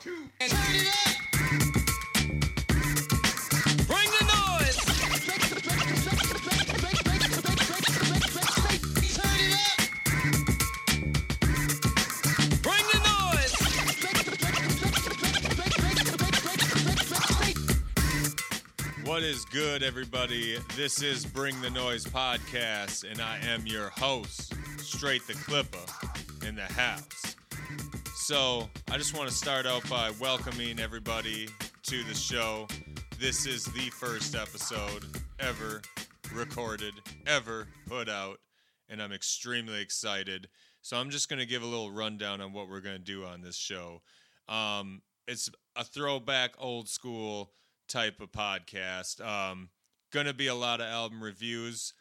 Turn it up. Bring the noise. What is good, everybody? This is Bring the Noise podcast, and I am your host, Straight the Clipper, in the house. So, I just want to start out by welcoming everybody to the show. This is the first episode ever recorded, ever put out, and I'm extremely excited. So, I'm just going to give a little rundown on what we're going to do on this show. Um, it's a throwback, old school type of podcast. Um, gonna be a lot of album reviews,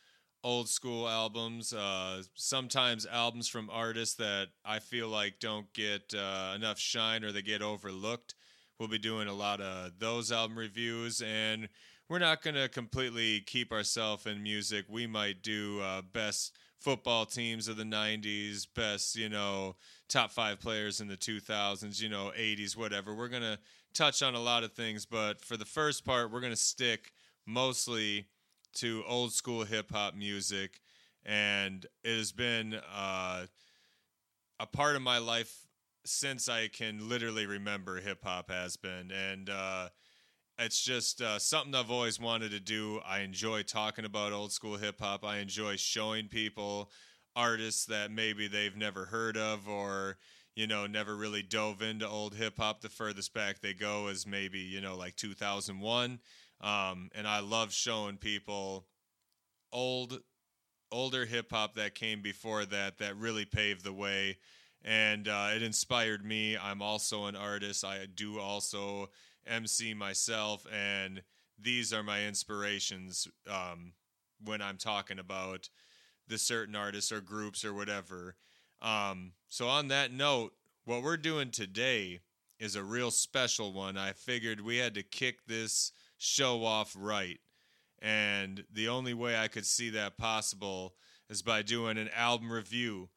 old school albums. Uh, sometimes albums from artists that I feel like don't get uh, enough shine or they get overlooked. We'll be doing a lot of those album reviews, and we're not gonna completely keep ourselves in music. We might do uh, best football teams of the 90s, best, you know, top five players in the 2000s, you know, 80s, whatever. We're going to touch on a lot of things, but for the first part, we're going to stick mostly to old school hip hop music. And it has been uh, a part of my life since I can literally remember hip hop has been. And, uh, it's just uh, something I've always wanted to do. I enjoy talking about old school hip hop. I enjoy showing people artists that maybe they've never heard of or you know never really dove into old hip hop. The furthest back they go is maybe you know like 2001, um, and I love showing people old older hip hop that came before that that really paved the way. And uh, it inspired me. I'm also an artist. I do also MC myself, and these are my inspirations um, when I'm talking about the certain artists or groups or whatever. Um, so, on that note, what we're doing today is a real special one. I figured we had to kick this show off right. And the only way I could see that possible is by doing an album review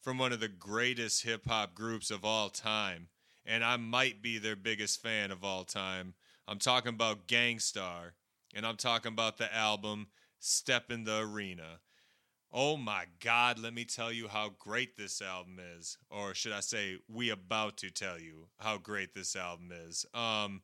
from one of the greatest hip hop groups of all time and I might be their biggest fan of all time. I'm talking about Gang Starr, and I'm talking about the album Step in the Arena. Oh my God, let me tell you how great this album is. Or should I say, we about to tell you how great this album is. Um,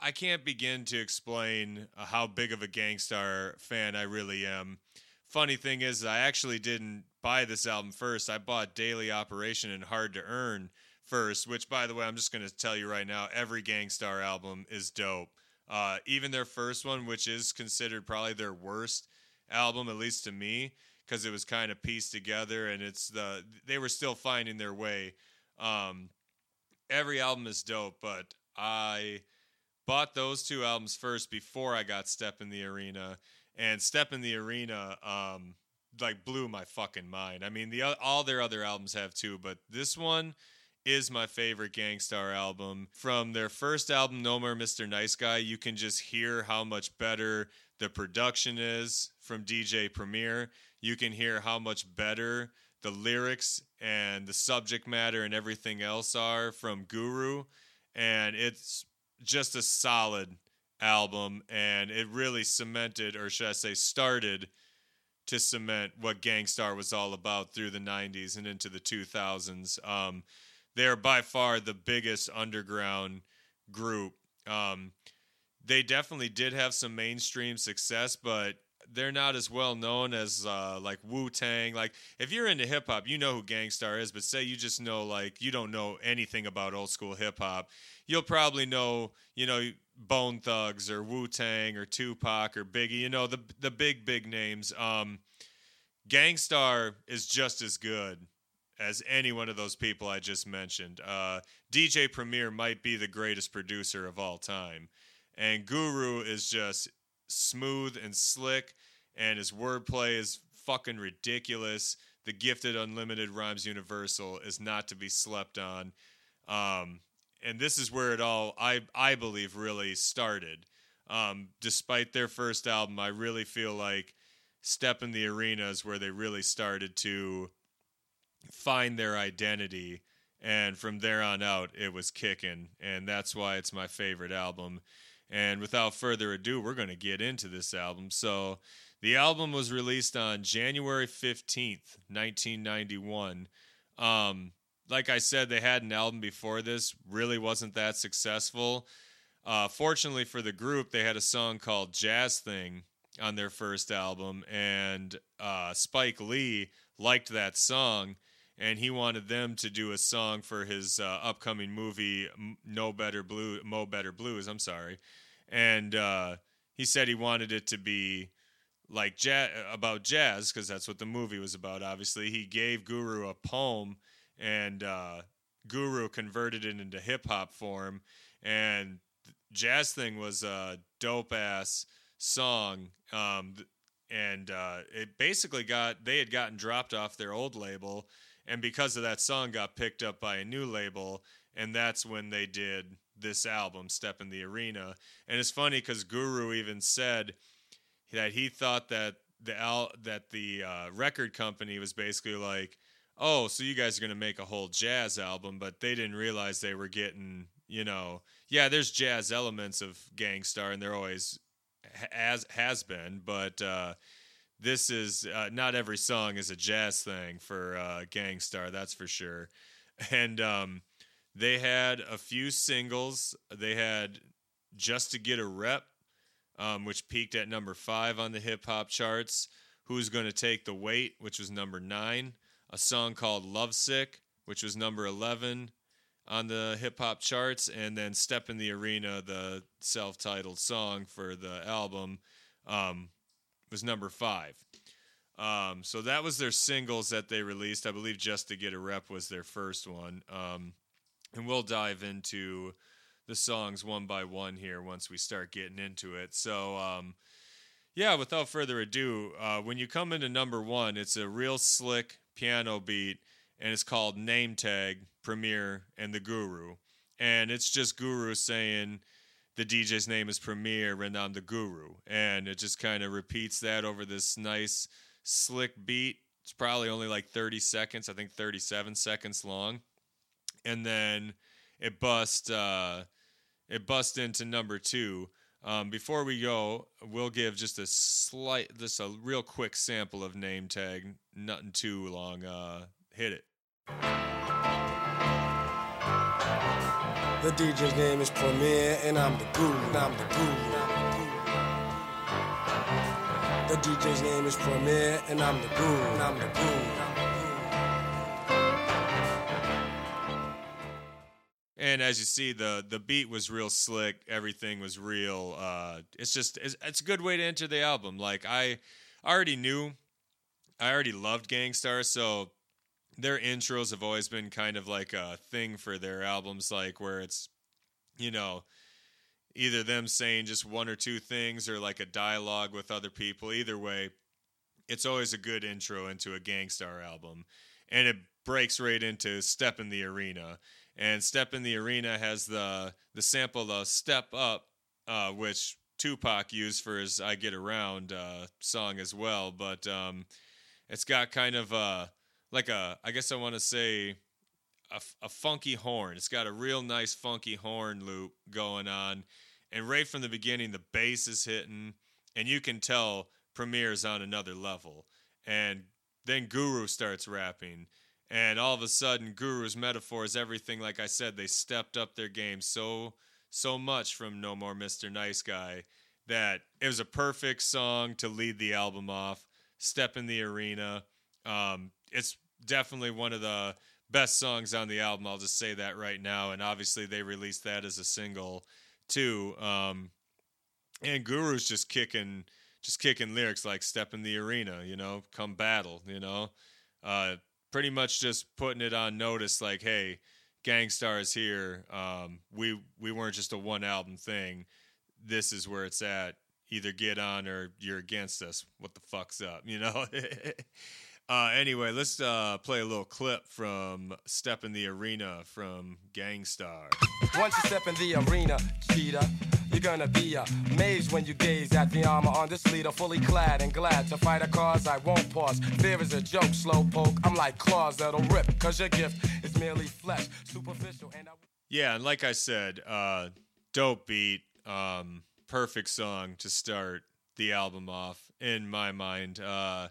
I can't begin to explain uh, how big of a Gang Starr fan I really am. Funny thing is, I actually didn't buy this album first. I bought Daily Operation and Hard to Earn first, which by the way, I'm just going to tell you right now, every Gang Starr album is dope. Uh, even their first one, which is considered probably their worst album, at least to me, because it was kind of pieced together and it's the they were still finding their way. Um, every album is dope, but I bought those two albums first before I got Step in the Arena, and Step in the Arena um, like blew my fucking mind. I mean, the all their other albums have too, but this one is my favorite Gang Starr album. From their first album, No More Mr. Nice Guy, you can just hear how much better the production is from DJ Premier. You can hear how much better the lyrics and the subject matter and everything else are from Guru. And it's just a solid album. And it really cemented, or should I say, started to cement what Gang Starr was all about through the 90s and into the 2000s. Um, they're by far the biggest underground group. Um, they definitely did have some mainstream success, but they're not as well known as uh, like Wu Tang. Like if you're into hip hop, you know who Gang Starr is, but say you just know like you don't know anything about old school hip hop, you'll probably know you know Bone Thugs or Wu Tang or Tupac or Biggie. You know the the big big names. Um, Gang Starr is just as good as any one of those people I just mentioned. Uh, DJ Premier might be the greatest producer of all time, and Guru is just smooth and slick, and his wordplay is fucking ridiculous. The gifted unlimited rhymes universal is not to be slept on. Um, and this is where it all, I, I believe, really started. Um, despite their first album, I really feel like Step in the Arena is where they really started to find their identity and from there on out, it was kicking, and that's why it's my favorite album. And without further ado, we're going to get into this album. So, the album was released on January 15th, 1991. Um, like I said, they had an album before this, really wasn't that successful. Uh, fortunately for the group, they had a song called Jazz Thing on their first album, and uh, Spike Lee liked that song, and he wanted them to do a song for his uh, upcoming movie, No Better Blue, Mo Better Blues. I'm sorry, and uh, he said he wanted it to be like about jazz because that's what the movie was about. Obviously, he gave Guru a poem, and uh, Guru converted it into hip hop form, and jazz thing was a dope ass song. Um, and uh, it basically got they had gotten dropped off their old label, and because of that song, got picked up by a new label, and that's when they did this album, Step in the Arena. And it's funny because Guru even said that he thought that the al- that the uh, record company was basically like, oh, so you guys are gonna make a whole jazz album, but they didn't realize they were getting, you know, yeah, there's jazz elements of Gang Starr, and there always ha- has has been, but uh, this is uh, not every song is a jazz thing for uh, Gang Starr, that's for sure. And um, they had a few singles. They had just to get a rep, um, which peaked at number five on the hip hop charts. Who's going to take the weight, which was number nine. A song called Lovesick, which was number 11 on the hip hop charts. And then Step in the Arena, the self titled song for the album, um, was number five. Um, so that was their singles that they released. I believe Just to Get a Rep was their first one. Um, and we'll dive into the songs one by one here once we start getting into it. So, um, yeah, without further ado, uh, when you come into number one, it's a real slick piano beat, and it's called Name Tag, Premier, and the Guru. And it's just Guru saying the DJ's name is Premier, and I'm the Guru. And it just kind of repeats that over this nice, slick beat. It's probably only like 30 seconds, I think 37 seconds long. And then it bust, uh, it bust into number two. Um, before we go, we'll give just a slight, just a real quick sample of name tag. Nothing too long. Uh, hit it. The DJ's name is Premier, and I'm the guru. I'm the guru. The DJ's name is Premier, and I'm the guru. I'm the guru. And as you see, the the beat was real slick. Everything was real. Uh, it's just it's, it's a good way to enter the album. Like I already knew, I already loved Gang Starr, so their intros have always been kind of like a thing for their albums, like where it's you know either them saying just one or two things or like a dialogue with other people. Either way, it's always a good intro into a Gang Starr album, and it breaks right into Step in the Arena. And Step in the Arena has the the sample of Step Up, uh, which Tupac used for his I Get Around uh, song as well. But um, it's got kind of a like a I guess I want to say a, a funky horn. It's got a real nice funky horn loop going on, and right from the beginning the bass is hitting, and you can tell Premier's on another level. And then Guru starts rapping, and all of a sudden Guru's metaphors, everything like I said, they stepped up their game so so much from No More Mr. Nice Guy that it was a perfect song to lead the album off. Step in the arena. Um, it's definitely one of the best songs on the album. I'll just say that right now. And obviously, they released that as a single too. Um, and Guru's just kicking, just kicking lyrics like "Step in the arena," you know, "Come battle," you know, uh, pretty much just putting it on notice, like, "Hey, Gang Starr is here. Um, we we weren't just a one album thing. This is where it's at. Either get on or you're against us. What the fuck's up, you know?" Uh, anyway, let's uh, play a little clip from Step in the Arena from Gang Starr. Once you step in the arena, cheetah, you're gonna be amazed when you gaze at the armor on this leader, fully clad and glad to fight a cause I won't pause. Fear is a joke, slow poke. I'm like claws that'll rip, cause your gift is merely flesh, superficial, and I. Yeah, and like I said, uh, dope beat, um, perfect song to start the album off in my mind. Uh,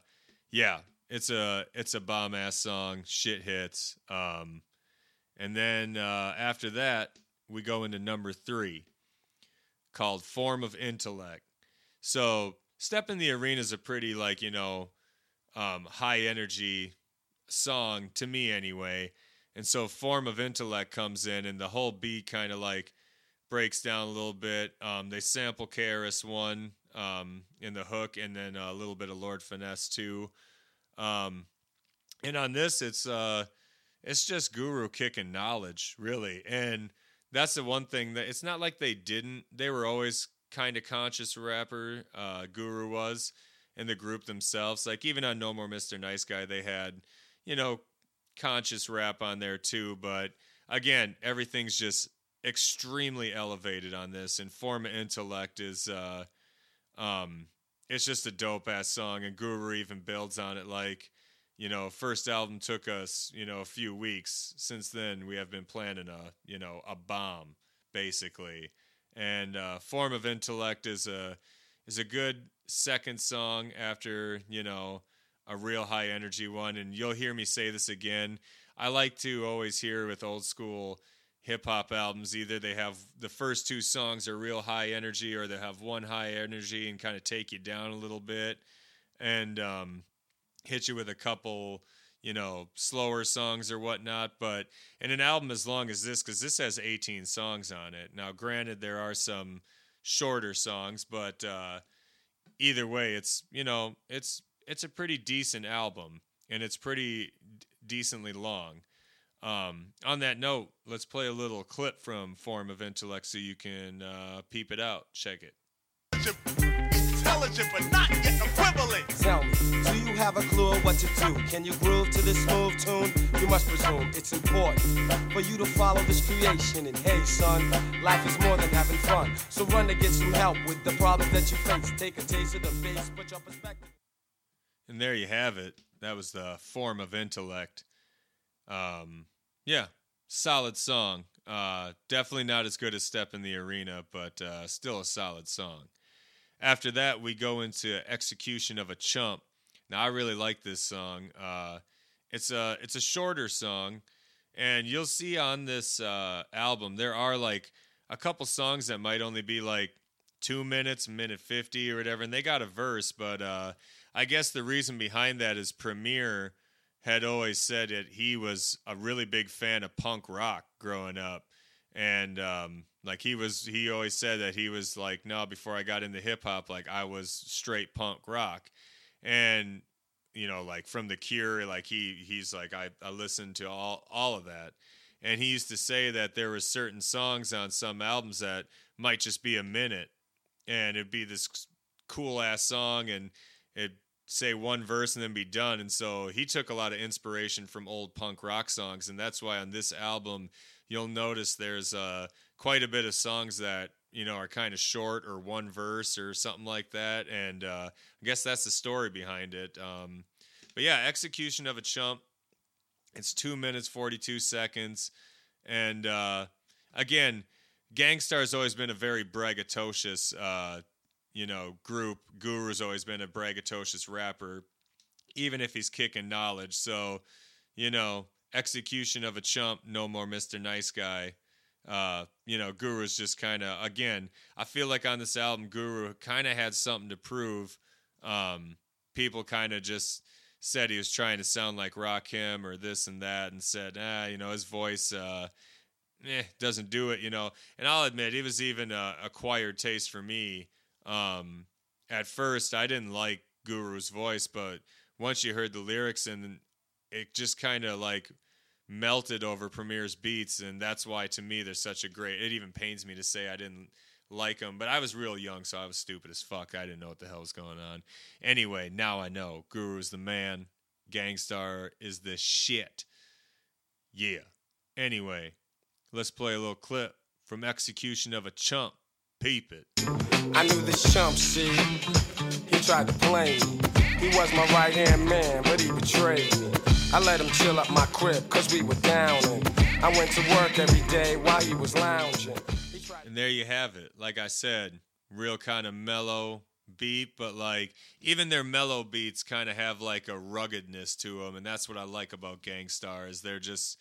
yeah, it's a it's a bomb ass song, shit hits. Um, and then uh, after that, we go into number three, called "Form of Intellect." So, "Step in the Arena" is a pretty like you know, um, high energy song to me anyway. And so Form of Intellect comes in, and the whole beat kind of like breaks down a little bit. Um, they sample KRS One um, in the hook, and then a little bit of Lord Finesse too. Um, and on this, it's uh, it's just Guru kicking knowledge, really. And that's the one thing that it's not like they didn't. They were always kind of conscious rapper. Uh, Guru was, and the group themselves. Like even on No More Mr. Nice Guy, they had, you know, conscious rap on there too. But again, everything's just extremely elevated on this, and Form Intellect is, uh, um, it's just a dope ass song, and Guru even builds on it like. You know, first album took us, you know, a few weeks. Since then, we have been planning a, you know, a bomb, basically. And uh, Form of Intellect is a is a good second song after, you know, a real high energy one. And you'll hear me say this again. I like to always hear with old school hip hop albums either they have the first two songs are real high energy or they have one high energy and kind of take you down a little bit and um, hit you with a couple you know slower songs or whatnot but in an album as long as this because this has 18 songs on it. Now granted there are some shorter songs but uh, either way it's you know it's it's a pretty decent album and it's pretty d- decently long um, on that note let's play a little clip from form of intellect so you can uh, peep it out check it Intelligent, but not yet equivalent. Tell me, do you have a clue of what to do? Can you groove to this smooth tune? You must presume it's important for you to follow this creation. And hey, son, life is more than having fun. So run to get some help with the problems that you face. Take a taste of the bass, put your perspective. And there you have it. That was the form of intellect. Um, yeah, solid song. Uh, definitely not as good as Step in the Arena, but uh, still a solid song. After that, we go into Execution of a Chump. Now, I really like this song. Uh, it's a it's a shorter song, and you'll see on this uh, album there are like a couple songs that might only be like two minutes, minute fifty or whatever, and they got a verse. But uh, I guess the reason behind that is Premier had always said that he was a really big fan of punk rock growing up, and um, like he was, he always said that he was like, no, before I got into hip hop, like I was straight punk rock, and you know, like from The Cure, like he he's like I I listened to all all of that, and he used to say that there were certain songs on some albums that might just be a minute, and it'd be this cool ass song, and it say one verse and then be done. And so he took a lot of inspiration from old punk rock songs, and that's why on this album you'll notice there's uh, quite a bit of songs that you know are kind of short or one verse or something like that. And uh, I guess that's the story behind it. Um, but yeah, execution of a chump. It's two minutes forty two seconds, and uh, again, Gang Starr's has always been a very braggadocious uh, you know, group. Guru's always been a braggadocious rapper, even if he's kicking knowledge. So, you know, execution of a chump, no more Mr. Nice Guy. Uh, you know, Guru's just kind of again. I feel like on this album, Guru kind of had something to prove. Um, people kind of just said he was trying to sound like Rakim or this and that, and said, ah, you know, his voice. Uh, eh, doesn't do it, you know. And I'll admit, it was even a acquired taste for me um, at first I didn't like Guru's voice, but once you heard the lyrics and it just kind of like melted over Premier's beats, and that's why to me they're such a great. It even pains me to say I didn't like them, but I was real young, so I was stupid as fuck. I didn't know what the hell was going on. Anyway, now I know Guru's the man. Gang Starr is the shit. Yeah. Anyway, let's play a little clip from Execution of a Chump. Peep it. I knew this chump, see. He tried to play me. He was my right hand man, but he betrayed me. I let him chill up my crib, cause we were down and I went to work every day while he was lounging. He tried And there you have it. Like I said, real kind of mellow beat, but like even their mellow beats kind of have like a ruggedness to them, and that's what I like about Gang Starr is they're just,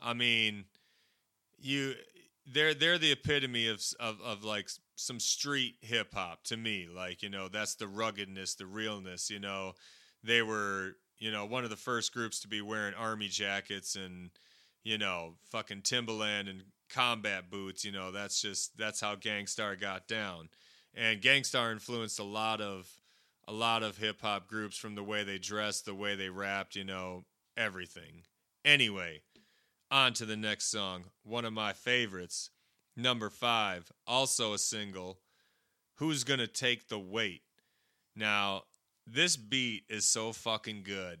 I mean, you they're they're the epitome of of of like some street hip hop to me. Like you know that's the ruggedness, the realness. You know, they were you know one of the first groups to be wearing army jackets and you know fucking Timberland and combat boots. You know that's just that's how Gang Starr got down, and Gang Starr influenced a lot of a lot of hip hop groups from the way they dressed, the way they rapped. You know everything. Anyway on to the next song. One of my favorites, number five, also a single. Who's gonna take the weight? Now, this beat is so fucking good,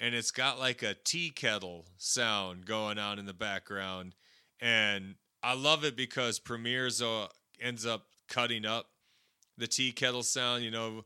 and it's got like a tea kettle sound going on in the background, and I love it because Premier's uh, ends up cutting up the tea kettle sound. You know,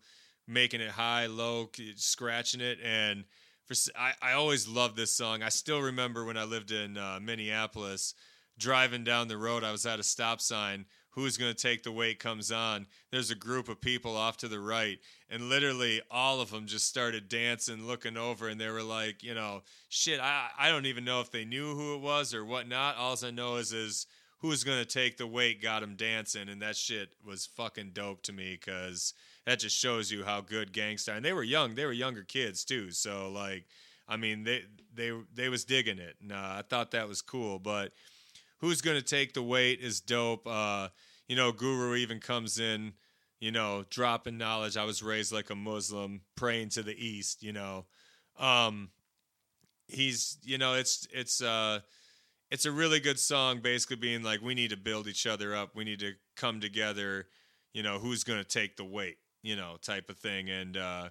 making it high, low, scratching it, and for I, I always loved this song. I still remember when I lived in uh, Minneapolis, driving down the road. I was at a stop sign. Who's going to take the weight comes on. There's a group of people off to the right, and literally all of them just started dancing, looking over, and they were like, you know, shit. I I don't even know if they knew who it was or whatnot. All I know is is who's going to take the weight got them dancing, and that shit was fucking dope to me because that just shows you how good Gang Starr and they were young. They were younger kids too, so like, I mean, they they they was digging it, and uh, I thought that was cool. But who's gonna take the weight is dope. Uh, you know, Guru even comes in, you know, dropping knowledge. I was raised like a Muslim, praying to the east. You know, um, he's you know, it's it's uh, it's a really good song. Basically, being like, we need to build each other up. We need to come together. You know, who's gonna take the weight? You know, type of thing, and uh,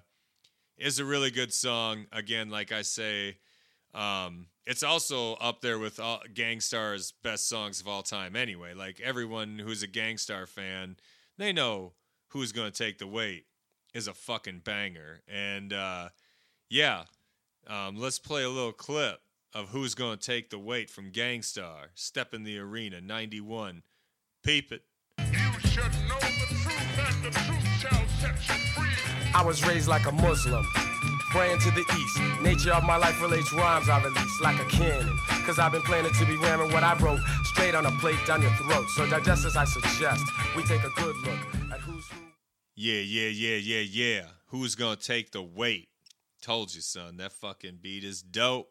is a really good song. Again, like I say, um, it's also up there with all, Gang Starr's best songs of all time. Anyway, like everyone who's a Gang Starr fan, they know who's gonna take the weight is a fucking banger. And uh, yeah, um, let's play a little clip of who's gonna take the weight from Gang Starr. Step in the arena, '91. Peep it. You should know the truth, and the truth shall set you free. I was raised like a Muslim, praying to the east. Nature of my life relates rhymes I release like a cannon. Cause I've been planning to be ramming what I wrote straight on a plate down your throat. So digest as I suggest, we take a good look at who's who. Yeah, yeah, yeah, yeah, yeah. Who's gonna take the weight? Told you, son. That fucking beat is dope,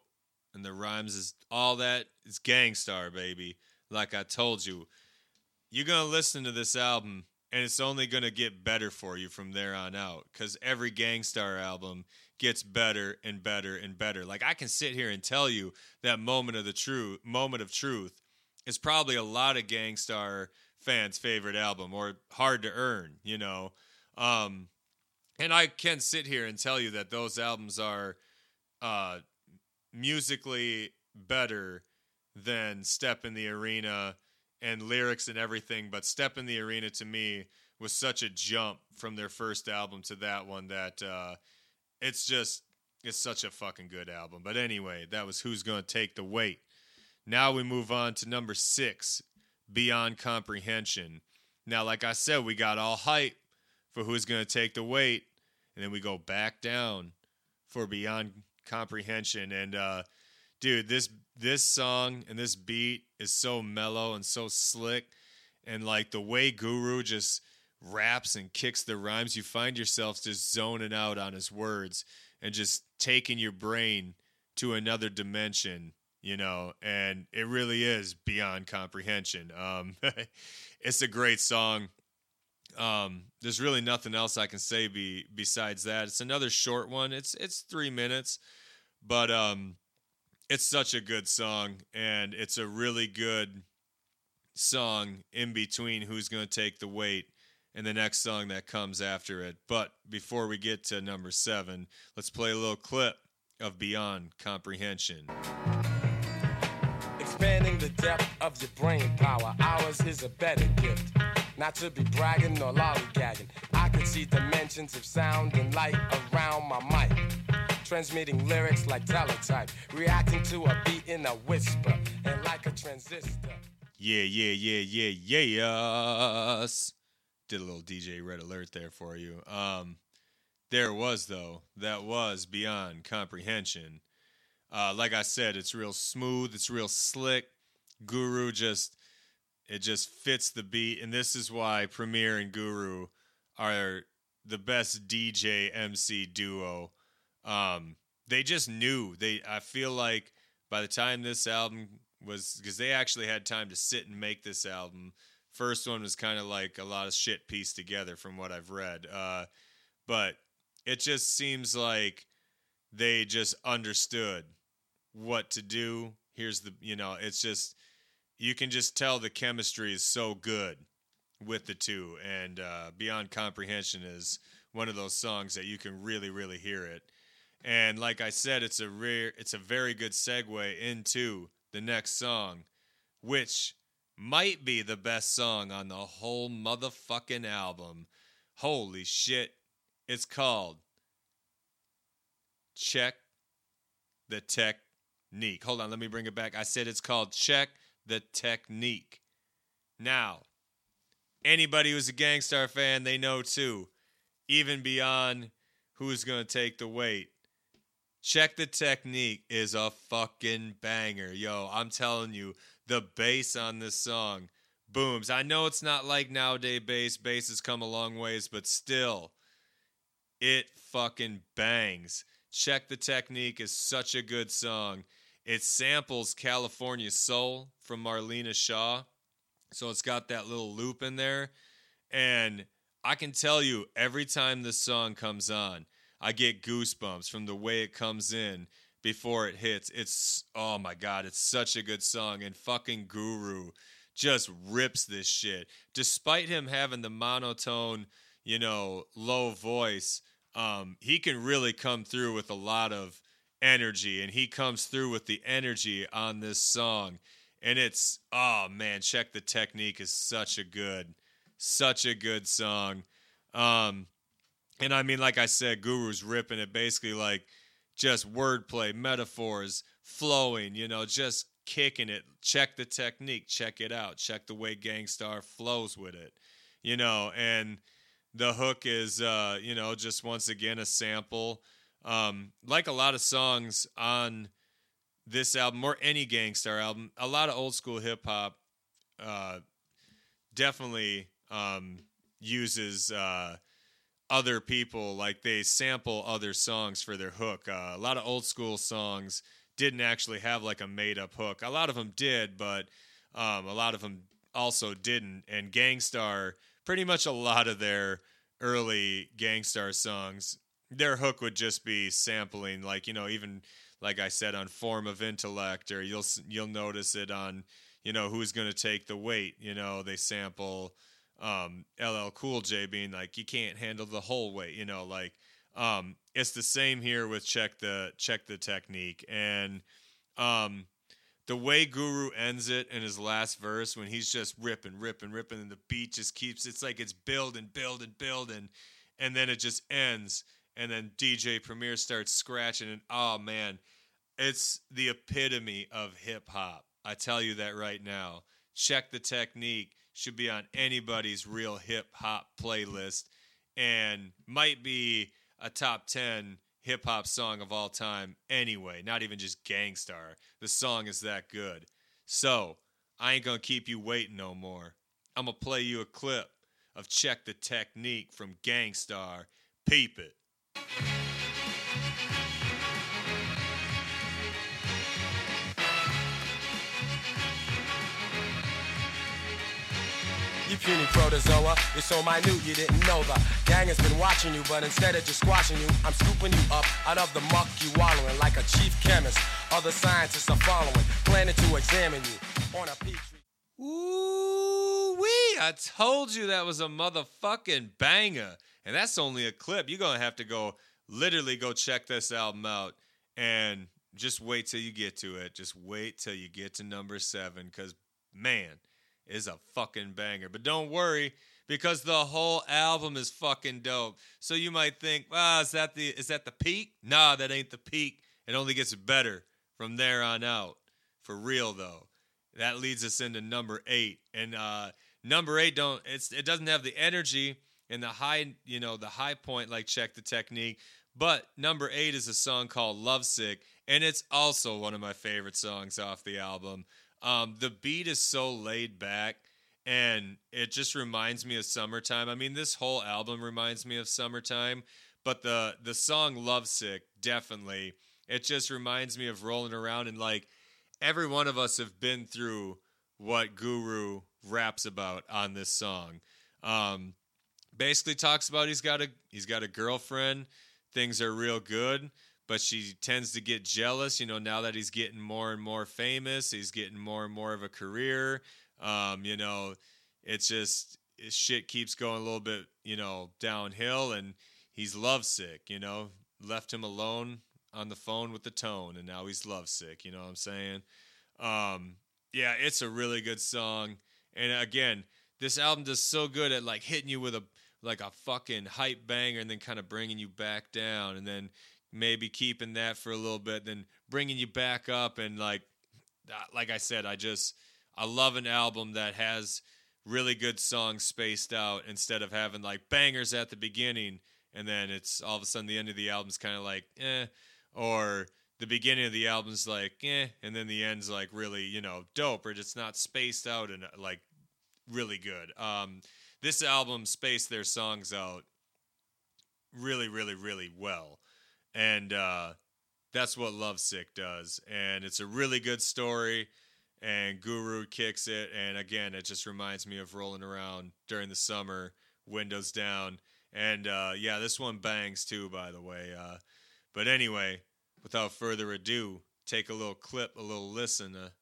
and the rhymes is all that. It's Gang Starr, baby. Like I told you, you're gonna listen to this album, and it's only gonna get better for you from there on out. Cause every Gang Starr album gets better and better and better. Like I can sit here and tell you that moment of the truth, moment of truth, is probably a lot of Gang Starr fans' favorite album or hard to earn. You know. Um, and I can sit here and tell you that those albums are uh, musically better than Step in the Arena and lyrics and everything. But Step in the Arena to me was such a jump from their first album to that one that uh, it's just it's such a fucking good album. But anyway, that was Who's Gonna Take the Weight. Now we move on to number six, Beyond Comprehension. Now, like I said, we got all hype for who's to take the weight, and then we go back down for Beyond Comprehension. And uh, dude, this this song and this beat is so mellow and so slick, and like the way Guru just raps and kicks the rhymes, you find yourself just zoning out on his words and just taking your brain to another dimension you know, and it really is beyond comprehension. Um, it's a great song. Um, there's really nothing else I can say be, besides that. It's another short one. It's it's three minutes, but um, it's such a good song, and it's a really good song in between who's going to take the weight and the next song that comes after it. But before we get to number seven, let's play a little clip of Beyond Comprehension. expanding the depth of your brain power. Ours is a better gift. Not to be bragging or lollygagging. I can see dimensions of sound and light around my mic. Transmitting lyrics like teletype. Reacting to a beat in a whisper. And like a transistor. Yeah, yeah, yeah, yeah, yeah, yes. Did a little DJ Red Alert there for you. Um, there was though. That was beyond comprehension. Uh, like I said, it's real smooth. It's real slick. Guru just it just fits the beat, and this is why Premier and Guru are the best DJ MC duo. Um, they just knew. They I feel like by the time this album was because they actually had time to sit and make this album. First one was kind of like a lot of shit pieced together from what I've read. Uh, but it just seems like they just understood what to do. Here's the, you know, it's just, you can just tell the chemistry is so good with the two. And uh, Beyond Comprehension is one of those songs that you can really, really hear it. And like I said, it's a rare, it's a very good segue into the next song, which might be the best song on the whole motherfucking album. Holy shit. It's called Check the Technique. Hold on, let me bring it back. I said it's called Check the Technique. Now, anybody who's a Gang Starr fan, they know too, even beyond who's going to take the weight. Check the Technique is a fucking banger. Yo, I'm telling you, the bass on this song booms. I know it's not like nowadays bass. Bass has come a long ways, but still, it fucking bangs. Check the Technique is such a good song. It samples California Soul from Marlena Shaw. So it's got that little loop in there. And I can tell you, every time this song comes on, I get goosebumps from the way it comes in before it hits. It's, oh my God, it's such a good song. And fucking Guru just rips this shit. Despite him having the monotone, you know, low voice, um, he can really come through with a lot of energy. And he comes through with the energy on this song. And it's, oh man, Check the Technique is such a good, such a good song. Um, and I mean, like I said, Guru's ripping it basically like just wordplay, metaphors, flowing, you know, just kicking it. Check the technique, check it out, check the way Gang Starr flows with it, you know, and the hook is, uh, you know, just once again a sample. Um, like a lot of songs on this album or any Gang Starr album, a lot of old school hip hop uh, definitely um, uses. Uh, other people like they sample other songs for their hook. Uh, a lot of old school songs didn't actually have like a made up hook. A lot of them did but um, a lot of them also didn't. And Gang Starr pretty much a lot of their early Gang Starr songs their hook would just be sampling like you know even like i said on form of intellect or you'll you'll notice it on you know who's going to take the weight you know they sample um, LL Cool J being like, you can't handle the whole weight, you know, like um, it's the same here with check the check the technique and um, the way Guru ends it in his last verse when he's just ripping, ripping, ripping, and the beat just keeps. It's like it's building, building, building, and then it just ends, and then DJ Premier starts scratching, and oh man, it's the epitome of hip hop. I tell you that right now. Check the technique should be on anybody's real hip hop playlist and might be a top 10 hip hop song of all time anyway, not even just Gang Starr. The song is that good. So, I ain't gonna keep you waiting no more. I'm gonna play you a clip of Check the Technique from Gang Starr. Peep it. You puny protozoa, you're so minute you didn't know the gang has been watching you, but instead of just squashing you, I'm scooping you up out of the muck you wallowing like a chief chemist. Other scientists are following, planning to examine you on a petri. Ooh wee! I told you that was a motherfucking banger. And that's only a clip. You're gonna have to go literally go check this album out and just wait till you get to it. Just wait till you get to number seven, because man, is a fucking banger. But don't worry, because the whole album is fucking dope. So you might think, ah, is that the is that the peak? Nah, that ain't the peak. It only gets better from there on out. For real though. That leads us into number eight. And uh number eight don't it's it doesn't have the energy and the high, you know, the high point like check the technique. But number eight is a song called Lovesick, and it's also one of my favorite songs off the album. Um, the beat is so laid back, and it just reminds me of summertime. I mean, this whole album reminds me of summertime, but the the song Lovesick definitely. It just reminds me of rolling around and like every one of us have been through what Guru raps about on this song. Um, basically talks about he's got a he's got a girlfriend, things are real good, but she tends to get jealous. You know, now that he's getting more and more famous, he's getting more and more of a career. Um, you know, it's just shit keeps going a little bit, you know, downhill, and he's lovesick. You know, left him alone on the phone with the tone, and now he's lovesick. You know what I'm saying? Um, yeah, it's a really good song, and again, this album does so good at like hitting you with a like a fucking hype banger, and then kind of bringing you back down, and then maybe keeping that for a little bit, then bringing you back up, and like, like I said, I just I love an album that has really good songs spaced out instead of having like bangers at the beginning and then it's all of a sudden the end of the album's kind of like eh or the beginning of the album's like eh and then the end's like really you know dope or just not spaced out and uh, like really good. Um this album spaced their songs out really really really well and uh that's what lovesick does and it's a really good story and Guru kicks it. And again, it just reminds me of rolling around during the summer, windows down. And uh, yeah, this one bangs too, by the way. Uh, but anyway, without further ado, take a little clip, a little listen to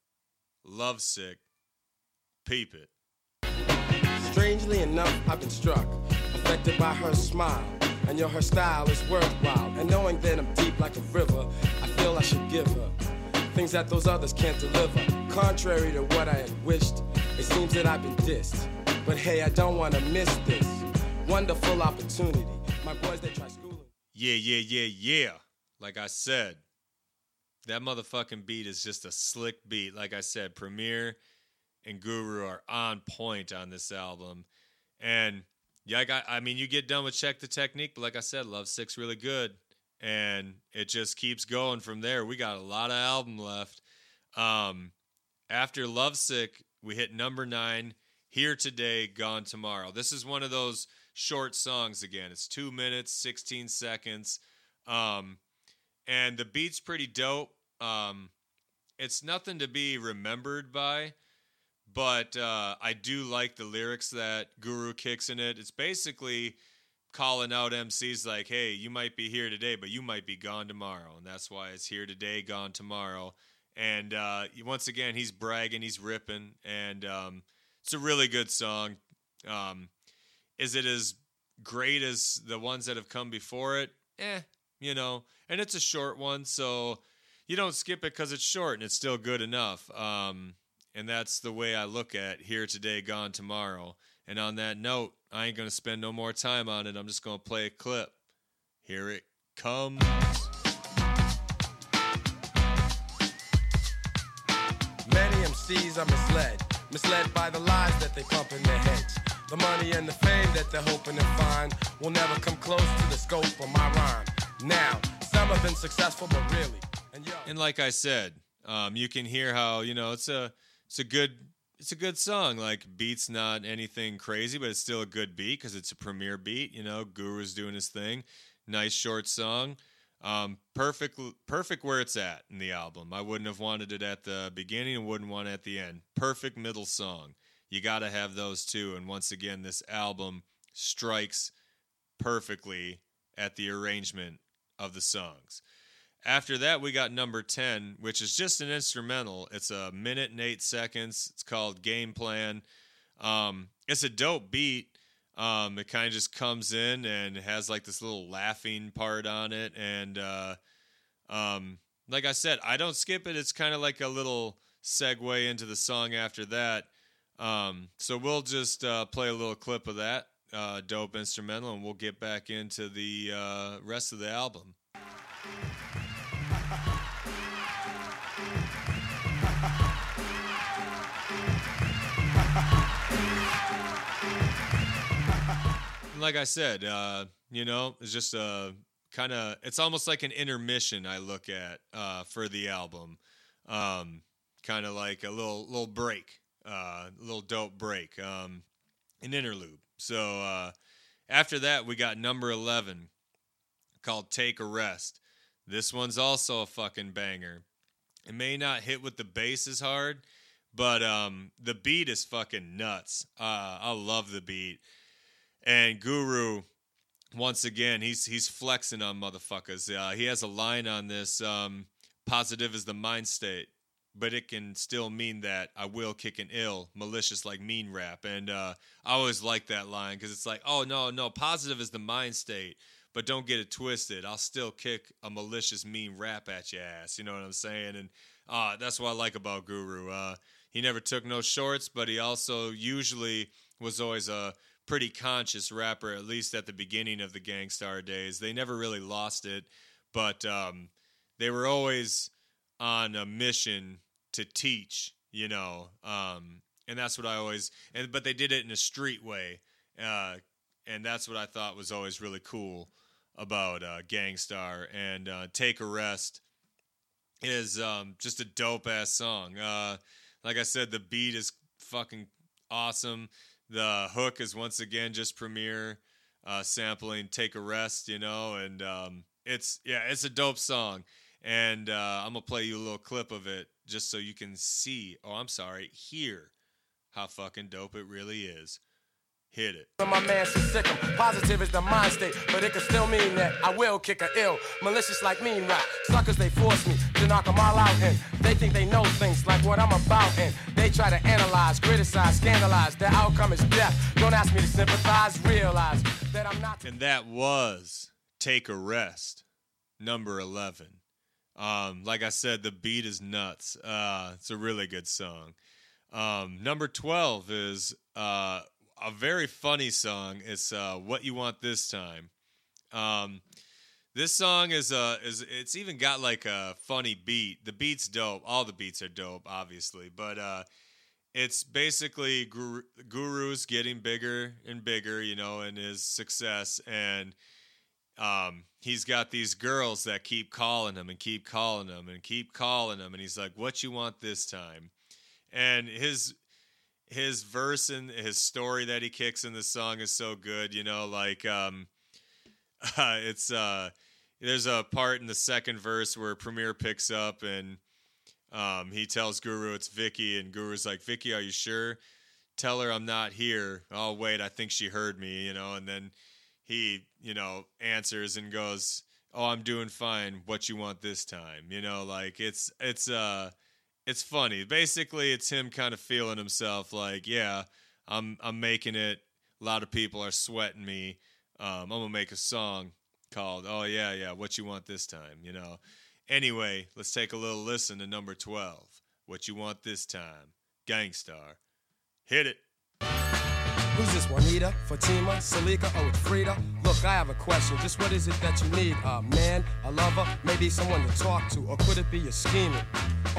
Lovesick. Peep it. Strangely enough, I've been struck, affected by her smile. And yo, her style is worthwhile. And knowing that I'm deep like a river, I feel I should give her things that those others can't deliver. Contrary to what I had wished, it seems that I've been dissed. But hey, I don't wanna miss this wonderful opportunity. My boys, they try schooling. Yeah, yeah, yeah, yeah. Like I said, that motherfucking beat is just a slick beat. Like I said, Premier and Guru are on point on this album. And yeah, I got I mean you get done with Check the Technique, but like I said, Lovesick really good. And it just keeps going from there. We got a lot of album left. Um after Lovesick, we hit number nine, Here Today, Gone Tomorrow. This is one of those short songs again. It's two minutes, 16 seconds. Um, and the beat's pretty dope. Um, it's nothing to be remembered by, but uh, I do like the lyrics that Guru kicks in it. It's basically calling out MCs like, hey, you might be here today, but you might be gone tomorrow. And that's why it's here today, gone tomorrow. And uh, once again, he's bragging, he's ripping, and um, it's a really good song. Um, is it as great as the ones that have come before it? Eh, you know, and it's a short one, so you don't skip it because it's short and it's still good enough. Um, and that's the way I look at here today, gone tomorrow. And on that note, I ain't gonna spend no more time on it. I'm just gonna play a clip. Here it comes. Many MCs are misled, misled by the lies that they pump in their heads. The money and the fame that they're hoping to find will never come close to the scope of my rhyme. Now, some have been successful, but really, and yo, And like I said, um, you can hear how you know it's a it's a good it's a good song. Like beat's not anything crazy, but it's still a good beat because it's a Premier beat. You know, Guru's doing his thing. Nice short song. Um, perfect perfect where it's at in the album. I wouldn't have wanted it at the beginning and wouldn't want it at the end. Perfect middle song. You got to have those two. And once again, this album strikes perfectly at the arrangement of the songs. After that, we got number 10, which is just an instrumental. It's a minute and eight seconds. It's called Game Plan. Um, it's a dope beat. Um, it kind of just comes in and has like this little laughing part on it. And uh, um, like I said, I don't skip it. It's kind of like a little segue into the song after that. Um, so we'll just uh, play a little clip of that uh, dope instrumental, and we'll get back into the uh, rest of the album. Like I said, uh, you know, it's just a kind of, it's almost like an intermission I look at uh, for the album. Um, kind of like a little little break, uh, little dope break, um, an interlude. So uh, after that, we got number 11 called Take a Rest. This one's also a fucking banger. It may not hit with the bass as hard, but um, the beat is fucking nuts. Uh, I love the beat. And Guru, once again, he's he's flexing on motherfuckers. Uh, he has a line on this: um, "Positive is the mind state, but it can still mean that I will kick an ill, malicious like mean rap." And uh, I always like that line because it's like, "Oh no, no, positive is the mind state." But don't get it twisted. I'll still kick a malicious, mean rap at your ass. You know what I'm saying? And uh, that's what I like about Guru. Uh, he never took no shorts, but he also usually was always a pretty conscious rapper, at least at the beginning of the Gang Starr days. They never really lost it, but um, they were always on a mission to teach, you know. Um, and that's what I always, and but they did it in a street way, uh, and that's what I thought was always really cool about uh, Gang Starr and uh, Take a Rest is um, just a dope ass song. Uh, like I said, the beat is fucking awesome. The hook is once again just Premier uh, sampling "Take a Rest," you know, and um, it's yeah, it's a dope song. And uh, I'm gonna play you a little clip of it just so you can see. Oh, I'm sorry, hear how fucking dope it really is. Hit it. My man should sick 'em. Positive is the mind state, but it can still mean that I will kick a ill. Malicious like mean rap. Suckers, they force me to knock 'em all out, and they think they know things like what I'm about, and they try to analyze, criticize, scandalize. Their outcome is death. Don't ask me to sympathize, realize that I'm not. And that was Take a Rest, number 11. Um, like I said, the beat is nuts. Uh, it's a really good song. Um, number 12 is uh, a very funny song. It's uh, What You Want This Time. Um, this song is uh is it's even got like a funny beat. The beat's dope. All the beats are dope, obviously, but uh, it's basically Guru, Guru's getting bigger and bigger, you know, in his success, and um, he's got these girls that keep calling him and keep calling him and keep calling him, and he's like, "What you want this time?" And his his verse and his story that he kicks in the song is so good, you know, like um, uh, it's uh, there's a part in the second verse where Premier picks up and um, he tells Guru it's Vicky, and Guru's like, Vicky, are you sure? Tell her I'm not here. Oh wait, I think she heard me, you know, and then he, you know, answers and goes, "Oh, I'm doing fine. What you want this time?" You know, like it's it's uh it's funny. Basically, it's him kind of feeling himself like, "Yeah, I'm I'm making it. A lot of people are sweating me. Um, I'm gonna make a song called "Oh yeah, yeah. What you want this time?" You know. Anyway, let's take a little listen to number twelve. What you want this time? Gang Starr. Hit it. Who's this, Juanita, Fatima, Salika, or it's Frida? Look, I have a question. Just what is it that you need? A man, a lover, maybe someone to talk to, or could it be a scheming?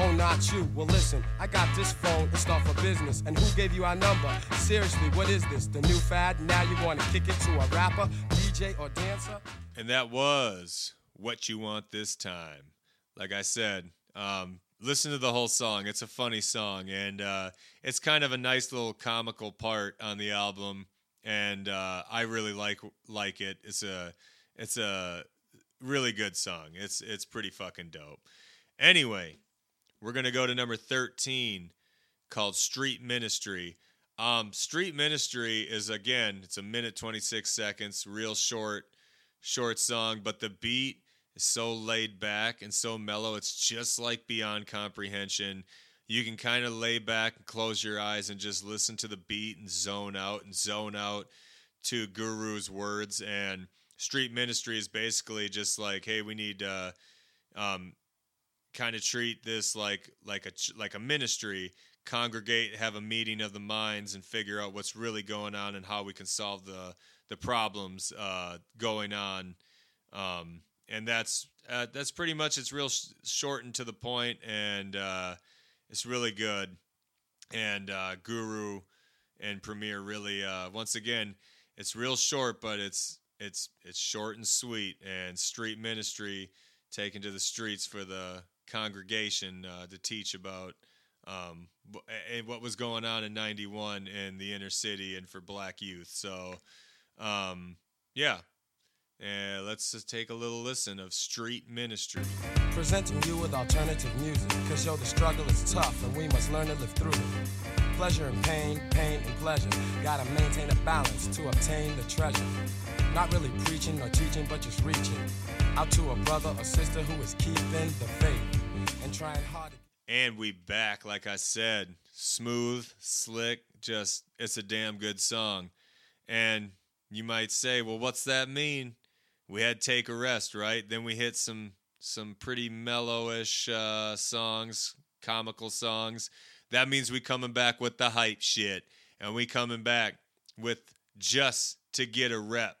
Oh, not you. Well, listen, I got this phone. It's not for business. And who gave you our number? Seriously, what is this? The new fad? Now you want to kick it to a rapper, DJ, or dancer? And that was What You Want This Time. Like I said, um, listen to the whole song. It's a funny song, and uh, it's kind of a nice little comical part on the album. And uh, I really like like it. It's a it's a really good song. It's it's pretty fucking dope. Anyway, we're gonna go to number thirteen, called Street Ministry. Um, Street Ministry is again, it's a minute twenty six seconds, real short, short song, but the beat is so laid back and so mellow. It's just like Beyond Comprehension. You can kind of lay back and close your eyes and just listen to the beat and zone out and zone out to Guru's words. And Street Ministry is basically just like, hey, we need uh, um, kind of treat this like like a like a ministry congregate have a meeting of the minds and figure out what's really going on and how we can solve the the problems uh, going on um, and that's uh, that's pretty much it's real sh- short and to the point and uh, it's really good. And uh, guru and Premier really uh, once again it's real short but it's it's it's short and sweet. And street ministry taken to the streets for the congregation uh, to teach about um, and what was going on in 91 in the inner city and for black youth. So um, yeah and let's just take a little listen of street ministry Presenting you with alternative music. Cause yo, the struggle is tough and we must learn to live through it. Pleasure and pain, pain and pleasure. Gotta maintain a balance to obtain the treasure. Not really preaching or teaching, but just reaching out to a brother or sister who is keeping the faith and trying hard to. And we back, like I said, smooth, slick, just it's a damn good song. And you might say, well, what's that mean? We had take a rest, right? Then we hit some some pretty mellowish uh, songs, comical songs. That means we coming back with the hype shit, and we coming back with just to get a rep,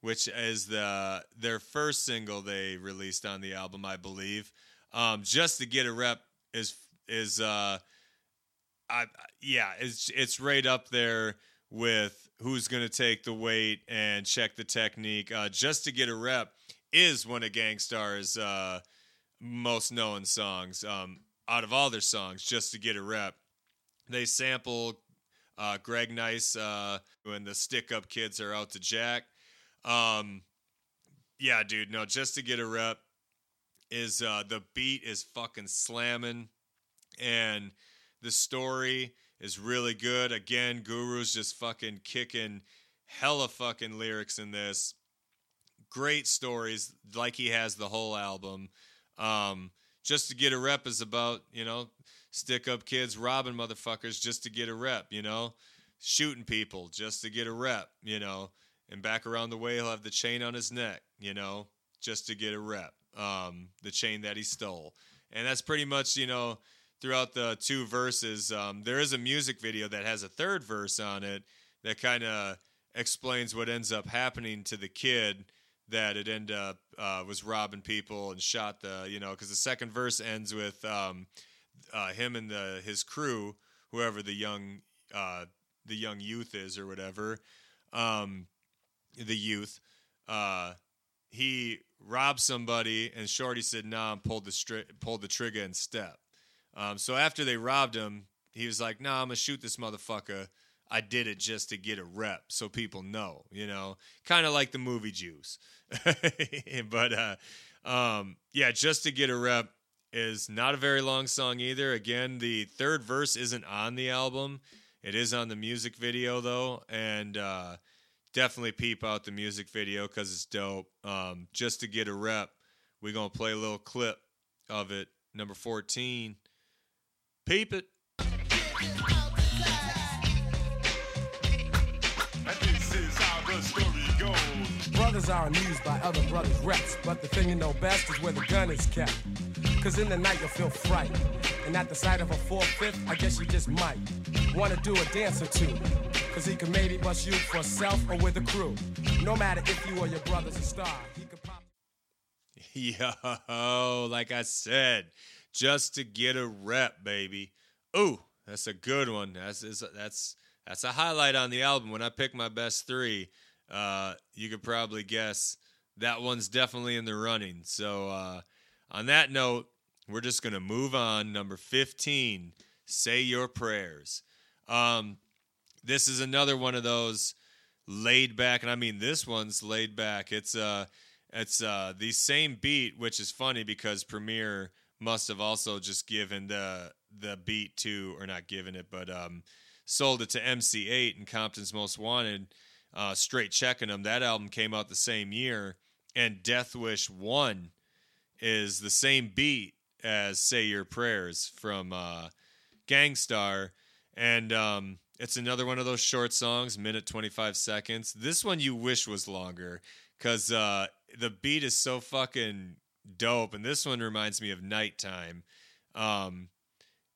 which is the their first single they released on the album, I believe. Um, just to get a rep is is uh, I yeah, it's it's right up there with who's gonna take the weight and check the technique. Uh, just to get a rep is one of Gang Starr's uh, most known songs. Um, out of all their songs, just to get a rep, they sample uh, Greg Nice uh, when the Stick Up Kids are out to Jack. Um, yeah, dude, no, just to get a rep is uh, the beat is fucking slamming, and the story is really good. Again, Guru's just fucking kicking hella fucking lyrics in this. Great stories, like he has the whole album. Um, just to get a rep is about you know stick up kids robbing motherfuckers just to get a rep. You know, shooting people just to get a rep. You know, and back around the way he'll have the chain on his neck. You know, just to get a rep. Um, the chain that he stole, and that's pretty much you know throughout the two verses. Um, there is a music video that has a third verse on it that kind of explains what ends up happening to the kid that it ended up uh, was robbing people and shot the you know because the second verse ends with um, uh, him and the his crew whoever the young uh, the young youth is or whatever um, the youth uh, he robbed somebody and Shorty said nah and pulled the stri- pulled the trigger and step um, so after they robbed him he was like nah I'm gonna shoot this motherfucker I did it just to get a rep so people know, you know, kind of like the movie Juice. but uh, um, yeah, just to get a rep is not a very long song either. Again, the third verse isn't on the album, it is on the music video though, and uh, definitely peep out the music video because it's dope. Um, just to get a rep, we're gonna play a little clip of it. Number 14. Peep it. And this is how the story goes. Brothers are amused by other brothers' reps, but the thing you know best is where the gun is kept. Cause in the night you'll feel fright. And at the sight of a four-fifth, I guess you just might wanna do a dance or two. Cause he can maybe bust you for self or with a crew. No matter if you or your brother's a star, he could pop. Yo, like I said, just to get a rep, baby. Ooh, that's a good one. That's that's that's a highlight on the album. When I pick my best three, uh, you could probably guess that one's definitely in the running. So, uh, on that note, we're just gonna move on. Number fifteen, say your prayers. Um, this is another one of those laid back, and I mean this one's laid back. It's uh it's uh the same beat, which is funny because Premier must have also just given the the beat to or not given it, but um sold it to MC Eiht and Compton's Most Wanted, uh, straight checking them. That album came out the same year, and Death Wish One is the same beat as Say Your Prayers from uh, Gangstar, and um, it's another one of those short songs, minute twenty five seconds. This one you wish was longer, cause uh, the beat is so fucking dope. And this one reminds me of nighttime. Um,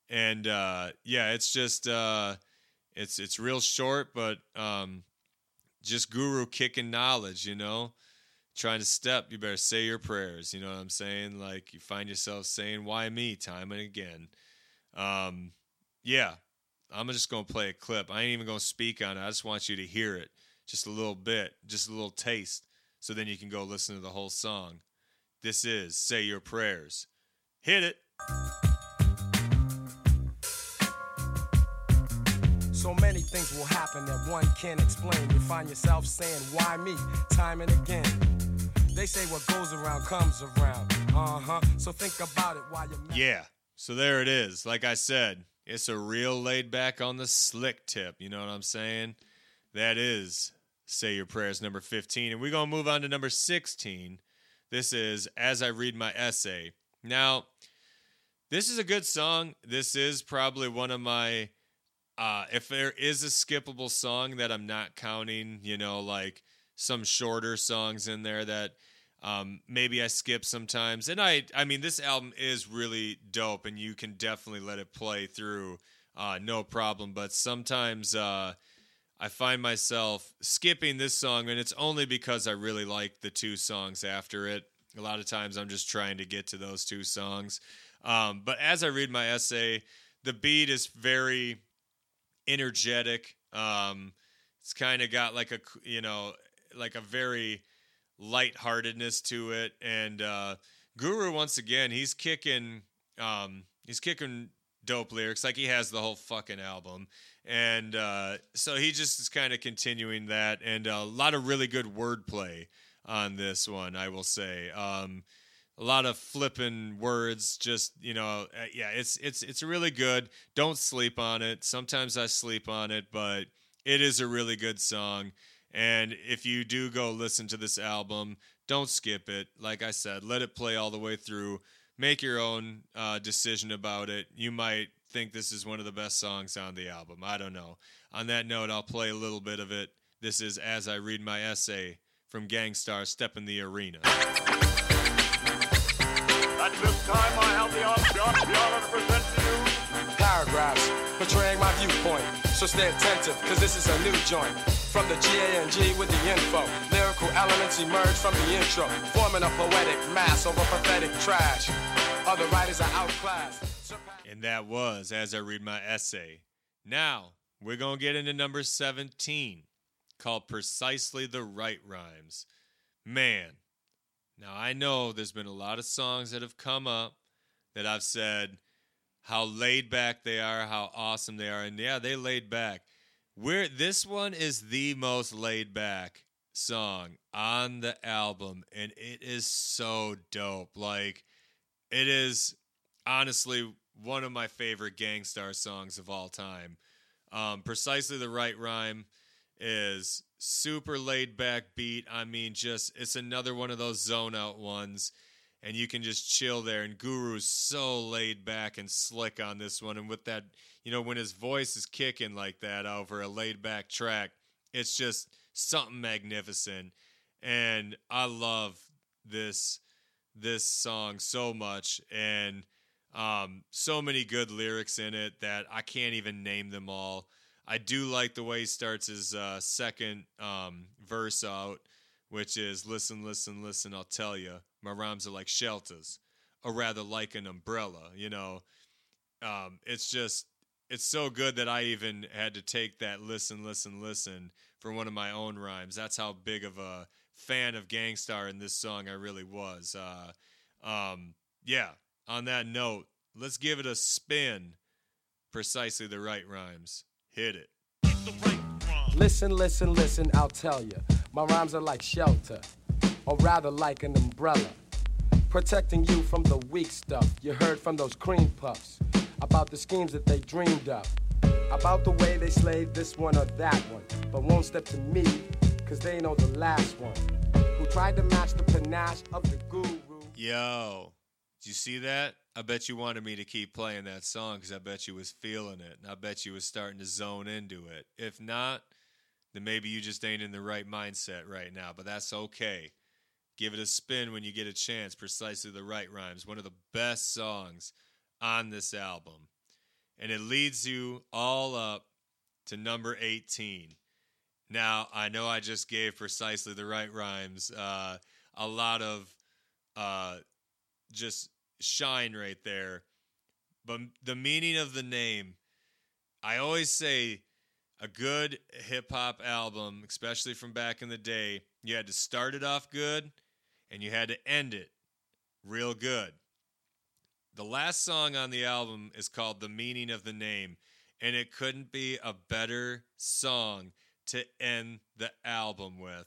and uh, yeah, it's just uh, it's it's real short, but um, just guru kicking knowledge, you know. Trying to step, you better say your prayers. You know what I'm saying? Like you find yourself saying, "Why me?" time and again. Um, yeah, I'm just gonna play a clip. I ain't even gonna speak on it. I just want you to hear it, just a little bit, just a little taste, so then you can go listen to the whole song. This is "Say Your Prayers." Hit it. So many things will happen that one can't explain. You find yourself saying, Why me? time and again. They say what goes around comes around. Uh huh. So think about it while you're Yeah. So there it is. Like I said, it's a real laid back on the slick tip. You know what I'm saying? That is Say Your Prayers number 15. And we're going to move on to number 16. This is As I Read My Essay. Now, this is a good song. This is probably one of my, uh, if there is a skippable song that I'm not counting, you know, like some shorter songs in there that um, maybe I skip sometimes. And I, I mean, this album is really dope, and you can definitely let it play through, uh, no problem. But sometimes uh, I find myself skipping this song, and it's only because I really like the two songs after it. A lot of times I'm just trying to get to those two songs. Um, but as I read my essay, the beat is very energetic. Um, it's kind of got like a, you know, like a very lightheartedness to it. And uh, Guru, once again, he's kicking, um, he's kicking dope lyrics like he has the whole fucking album. And uh, so he just is kind of continuing that, and a lot of really good wordplay on this one, I will say. Um, a lot of flipping words, just you know, uh, yeah, it's it's it's really good. Don't sleep on it. Sometimes I sleep on it, but it is a really good song. And if you do go listen to this album, don't skip it. Like I said, let it play all the way through. Make your own uh, decision about it. You might think this is one of the best songs on the album. I don't know. On that note, I'll play a little bit of it. This is As I Read My Essay from Gang Starr Step in the Arena. At this time, I have the honor, the honor to present to you paragraphs portraying my viewpoint. So stay attentive, cause this is a new joint. From the G-A-N-G with the info. Lyrical elements emerge from the intro, forming a poetic mass over pathetic trash. Other writers are outclassed. And that was As I Read My Essay. Now, we're going to get into number 17, called Precisely the Right Rhymes. Man, now I know there's been a lot of songs that have come up that I've said how laid back they are, how awesome they are. And yeah, they laid back. We're, this one is the most laid back song on the album, and it is so dope. Like, it is honestly one of my favorite Gang Starr songs of all time. Um, precisely the right rhyme is super laid back beat. I mean, just it's another one of those zone out ones, and you can just chill there. And Guru's so laid back and slick on this one, and with that, you know, when his voice is kicking like that over a laid back track, it's just something magnificent. And I love this this song so much, and um, so many good lyrics in it that I can't even name them all. I do like the way he starts his uh, second um, verse out, which is "Listen, listen, listen, I'll tell you, my rhymes are like shelters, or rather like an umbrella." You know, um, it's just it's so good that I even had to take that "listen, listen, listen" for one of my own rhymes. That's how big of a fan of Gang Starr in this song I really was. Uh, um, yeah. On that note, let's give it a spin. Precisely the right rhymes. Hit it. right. Listen, listen, listen, I'll tell you. My rhymes are like shelter, or rather like an umbrella. Protecting you from the weak stuff you heard from those cream puffs. About the schemes that they dreamed of. About the way they slayed this one or that one. But won't step to me, cause they know the last one. Who tried to match the panache of the guru. Yo, did you see that? I bet you wanted me to keep playing that song because I bet you was feeling it. And I bet you was starting to zone into it. If not, then maybe you just ain't in the right mindset right now, but that's okay. Give it a spin when you get a chance. Precisely the right rhymes. One of the best songs on this album. And it leads you all up to number 18. Now, I know I just gave precisely the right rhymes. Uh, a lot of uh, just shine right there. But the meaning of the name, I always say a good hip hop album, especially from back in the day, you had to start it off good and you had to end it real good. The last song on the album is called The Meaning of the Name, and it couldn't be a better song to end the album with.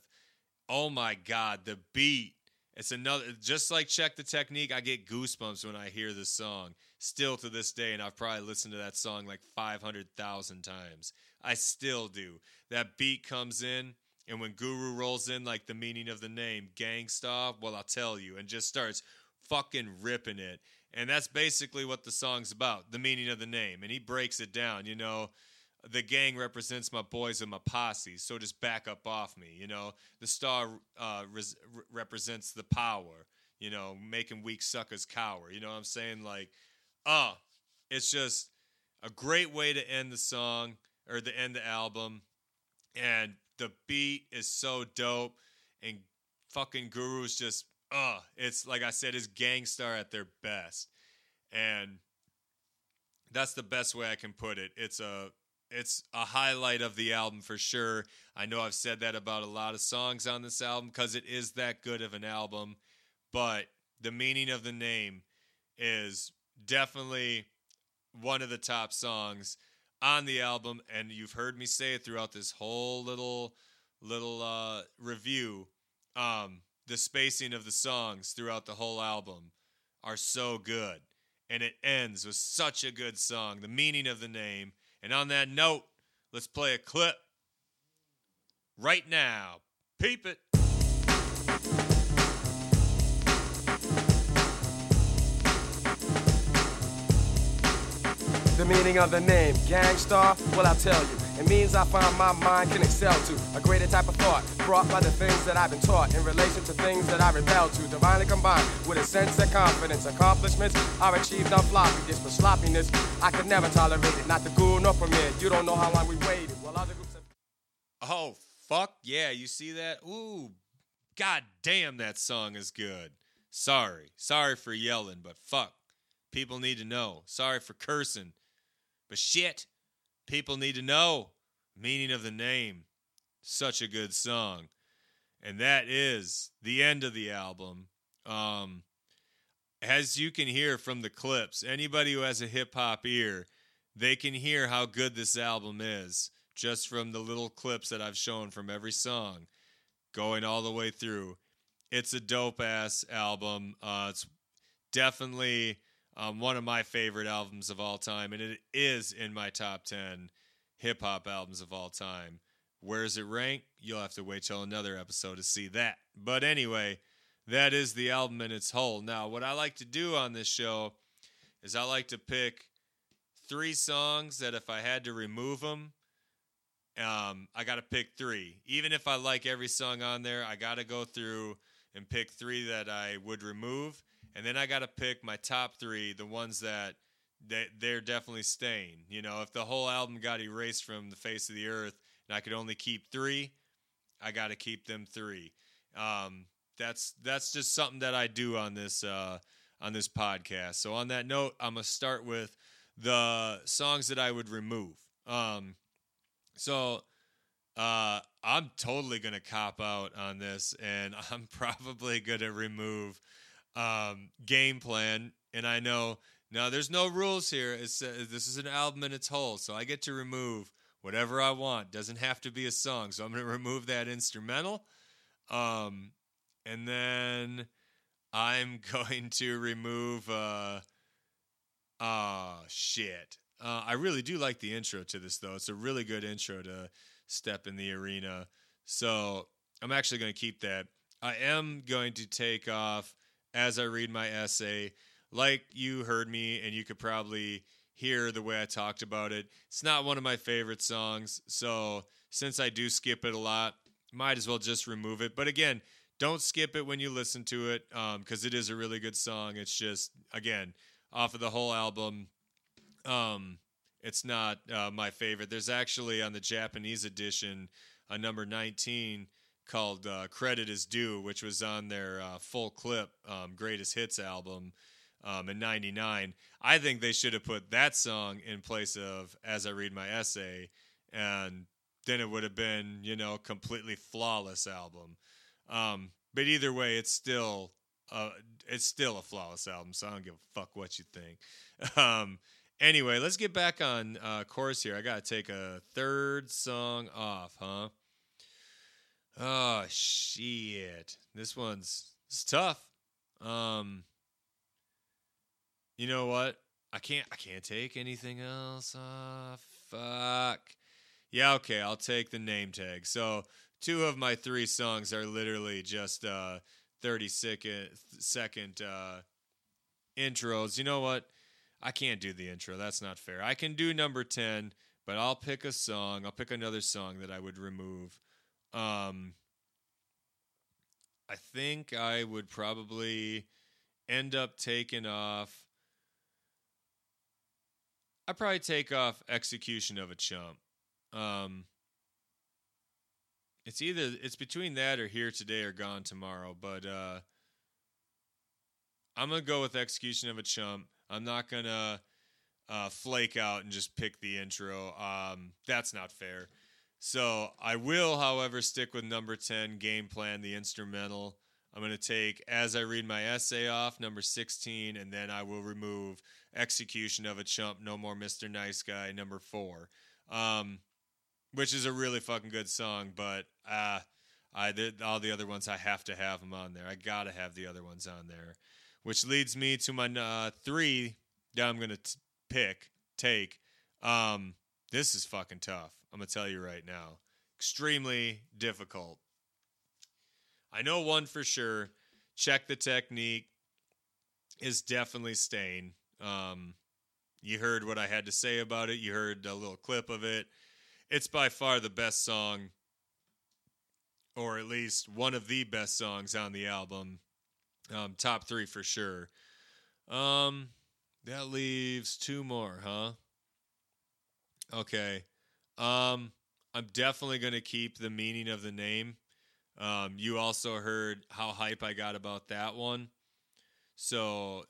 Oh my God, the beat. It's another, just like Check the Technique, I get goosebumps when I hear this song. Still to this day, and I've probably listened to that song like 500,000 times. I still do. That beat comes in, and when Guru rolls in, like the meaning of the name, Gang Starr, well, I'll tell you, and just starts fucking ripping it. And that's basically what the song's about, the meaning of the name. And he breaks it down, you know. The gang represents my boys and my posse, so just back up off me. You know, the star uh, res- represents the power. You know, making weak suckers cower. You know what I'm saying? Like, oh, it's just a great way to end the song or to end the album. And the beat is so dope. And fucking Guru's just, uh, it's like I said, is Gang Starr at their best. And that's the best way I can put it. It's a it's a highlight of the album for sure. I know I've said that about a lot of songs on this album because it is that good of an album, but the meaning of the name is definitely one of the top songs on the album and you've heard me say it throughout this whole little little uh review um the spacing of the songs throughout the whole album are so good and it ends with such a good song the meaning of the name. And on that note let's play a clip right now. Peep it The meaning of the name, Gang Starr, well, I'll tell you. It means I find my mind can excel to a greater type of thought brought by the things that I've been taught in relation to things that I rebel to. Divinely combined with a sense of confidence. Accomplishments are achieved on floppy disk, but sloppiness, I could never tolerate it. Not the ghoul nor Premier. You don't know how long we waited. While other groups have Oh, fuck yeah. You see that? Ooh, god damn, that song is good. Sorry. Sorry for yelling, but fuck. People need to know. Sorry for cursing. But shit, people need to know. Meaning of the name. Such a good song. And that is the end of the album. Um, as you can hear from the clips, anybody who has a hip hop ear, they can hear how good this album is just from the little clips that I've shown from every song going all the way through. It's a dope ass album. Uh, it's definitely um, one of my favorite albums of all time, and it is in my top 10 hip hop albums of all time. Where does it rank? You'll have to wait till another episode to see that. But anyway, that is the album in its whole. Now, what I like to do on this show is I like to pick three songs that if I had to remove them, um, I got to pick three. Even if I like every song on there, I got to go through and pick three that I would remove, and then I got to pick my top three, the ones that they, they're definitely staying. You know, if the whole album got erased from the face of the earth and I could only keep three, I got to keep them three. Um, that's that's just something that I do on this uh, on this podcast. So on that note, I'm gonna start with the songs that I would remove. Um, so uh, I'm totally gonna cop out on this, and I'm probably gonna remove um, game plan. And I know now there's no rules here. It's uh, this is an album in its whole, so I get to remove whatever I want. Doesn't have to be a song, so I'm gonna remove that instrumental. Um, and then I'm going to remove. Uh, oh shit! Uh, I really do like the intro to this though. It's a really good intro to step in the arena. So I'm actually going to keep that. I am going to take off as I read my essay. Like you heard me, and you could probably hear the way I talked about it. It's not one of my favorite songs. So since I do skip it a lot, might as well just remove it. But again, don't skip it when you listen to it because it is a really good song. It's just again off of the whole album. Um, it's not uh, my favorite. There's actually on the Japanese edition a number 19 called uh, "Credit Is Due," which was on their uh, full clip um, greatest hits album um, in '99. I think they should have put that song in place of "As I Read My Essay," and then it would have been you know completely flawless album. Um, but either way, it's still uh, it's still a flawless album. So I don't give a fuck what you think. Um, anyway, let's get back on uh, course here. I gotta take a third song off, huh? Oh shit! This one's it's tough. Um, you know what? I can't. I can't take anything else off. Fuck. Yeah. Okay. I'll take the name tag. So two of my three songs are literally just uh, 30 second second uh, intros. You know what? I can't do the intro. That's not fair. I can do number 10, but I'll pick a song. I'll pick another song that I would remove. Um, I think I would probably end up taking off. I'd probably take off Execution of a Chump. Um, it's either it's between that or Here Today or Gone Tomorrow, but uh, I'm gonna go with Execution of a Chump. I'm not gonna uh, flake out and just pick the intro. Um, that's not fair. So I will, however, stick with number 10, Game Plan, the instrumental. I'm going to take As I Read My Essay off, number 16, and then I will remove Execution of a Chump, No More Mr. Nice Guy, number 4. Um, which is a really fucking good song, but uh, I did all the other ones, I have to have them on there. I got to have the other ones on there. Which leads me to my uh, three that I'm going to pick, take. Um, this is fucking tough. I'm going to tell you right now. Extremely difficult. I know one for sure. Check the technique is definitely staying. Um, you heard what I had to say about it. You heard a little clip of it. It's by far the best song, or at least one of the best songs on the album. Um, top three for sure. Um, that leaves two more, huh? Okay. Um, I'm definitely going to keep the meaning of the name. Um, you also heard how hype I got about that one. So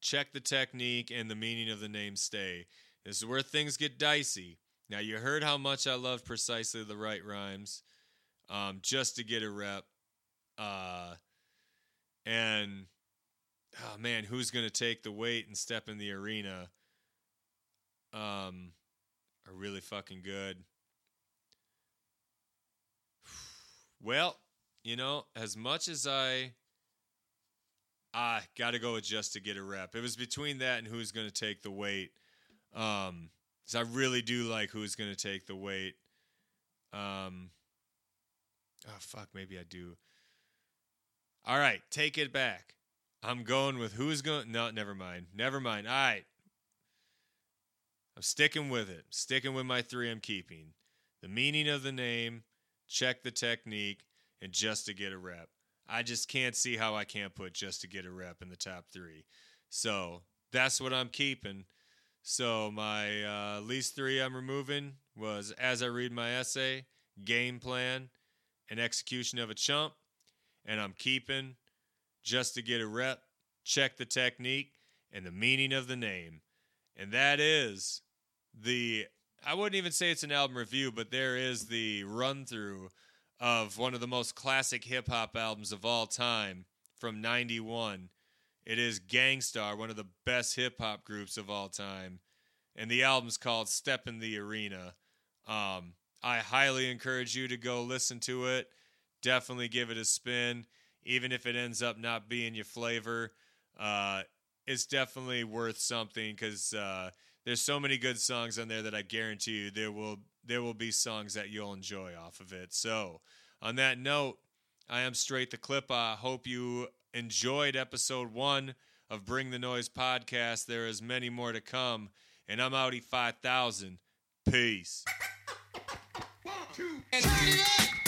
check the technique and the meaning of the name stay. This is where things get dicey. Now, you heard how much I love precisely the right rhymes um, just to get a rep. Uh, and, oh man, who's going to take the weight and step in the arena? Um, are really fucking good. Well, you know, as much as I I got to go with just to get a rep. It was between that and who's going to take the weight. Um cuz I really do like who's going to take the weight. Um Oh fuck, maybe I do. All right, take it back. I'm going with who's going No, never mind. Never mind. All right. I'm sticking with it. Sticking with my 3 I'm keeping. The meaning of the name, check the technique, and just to get a rep. I just can't see how I can't put just to get a rep in the top three. So that's what I'm keeping. So my uh, least three I'm removing was as I read my essay, game plan, and execution of a chump. And I'm keeping just to get a rep, check the technique, and the meaning of the name. And that is the I wouldn't even say it's an album review, but there is the run through of one of the most classic hip hop albums of all time from 91. It is Gang Starr, one of the best hip hop groups of all time. And the album's called Step in the Arena. Um, I highly encourage you to go listen to it. Definitely give it a spin, even if it ends up not being your flavor. Uh, it's definitely worth something because uh, there's so many good songs on there that I guarantee you there will there will be songs that you'll enjoy off of it. So, on that note, I am straight the clip. I hope you enjoyed episode one of Bring the Noise podcast. There is many more to come, and I'm Audi 5000. Peace. It up.